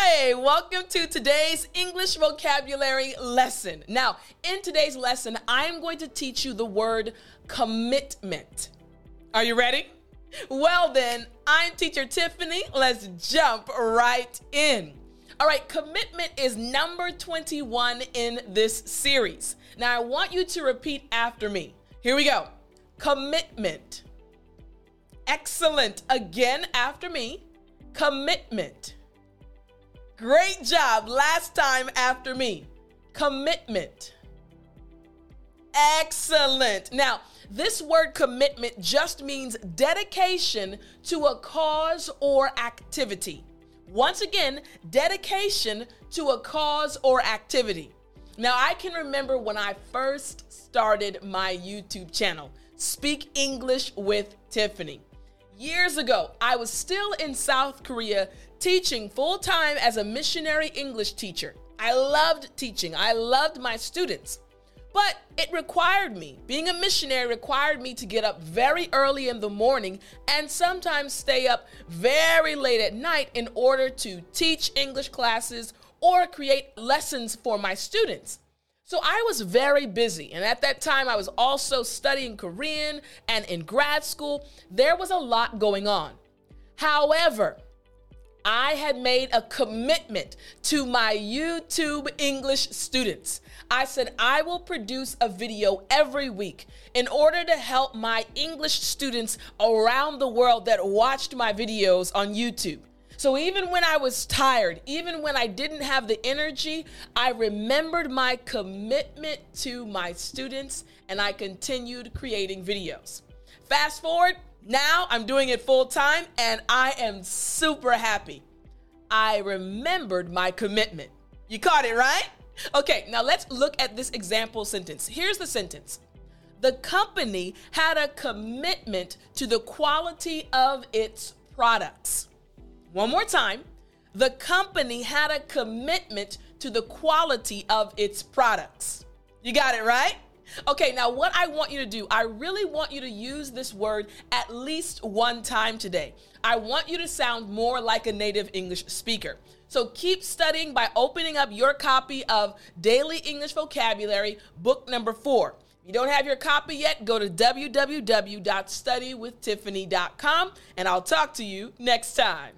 Hi, welcome to today's English vocabulary lesson. Now, in today's lesson, I'm going to teach you the word commitment. Are you ready? Well, then, I'm teacher Tiffany. Let's jump right in. All right, commitment is number 21 in this series. Now, I want you to repeat after me. Here we go. Commitment. Excellent. Again, after me. Commitment. Great job. Last time after me. Commitment. Excellent. Now, this word commitment just means dedication to a cause or activity. Once again, dedication to a cause or activity. Now, I can remember when I first started my YouTube channel, Speak English with Tiffany. Years ago, I was still in South Korea teaching full time as a missionary English teacher. I loved teaching, I loved my students. But it required me, being a missionary required me to get up very early in the morning and sometimes stay up very late at night in order to teach English classes or create lessons for my students. So I was very busy. And at that time, I was also studying Korean and in grad school. There was a lot going on. However, I had made a commitment to my YouTube English students. I said I will produce a video every week in order to help my English students around the world that watched my videos on YouTube. So even when I was tired, even when I didn't have the energy, I remembered my commitment to my students and I continued creating videos. Fast forward, now I'm doing it full time and I am super happy. I remembered my commitment. You caught it, right? Okay, now let's look at this example sentence. Here's the sentence The company had a commitment to the quality of its products. One more time. The company had a commitment to the quality of its products. You got it, right? Okay, now what I want you to do, I really want you to use this word at least one time today. I want you to sound more like a native English speaker. So keep studying by opening up your copy of Daily English Vocabulary, book number four. If you don't have your copy yet, go to www.studywithtiffany.com and I'll talk to you next time.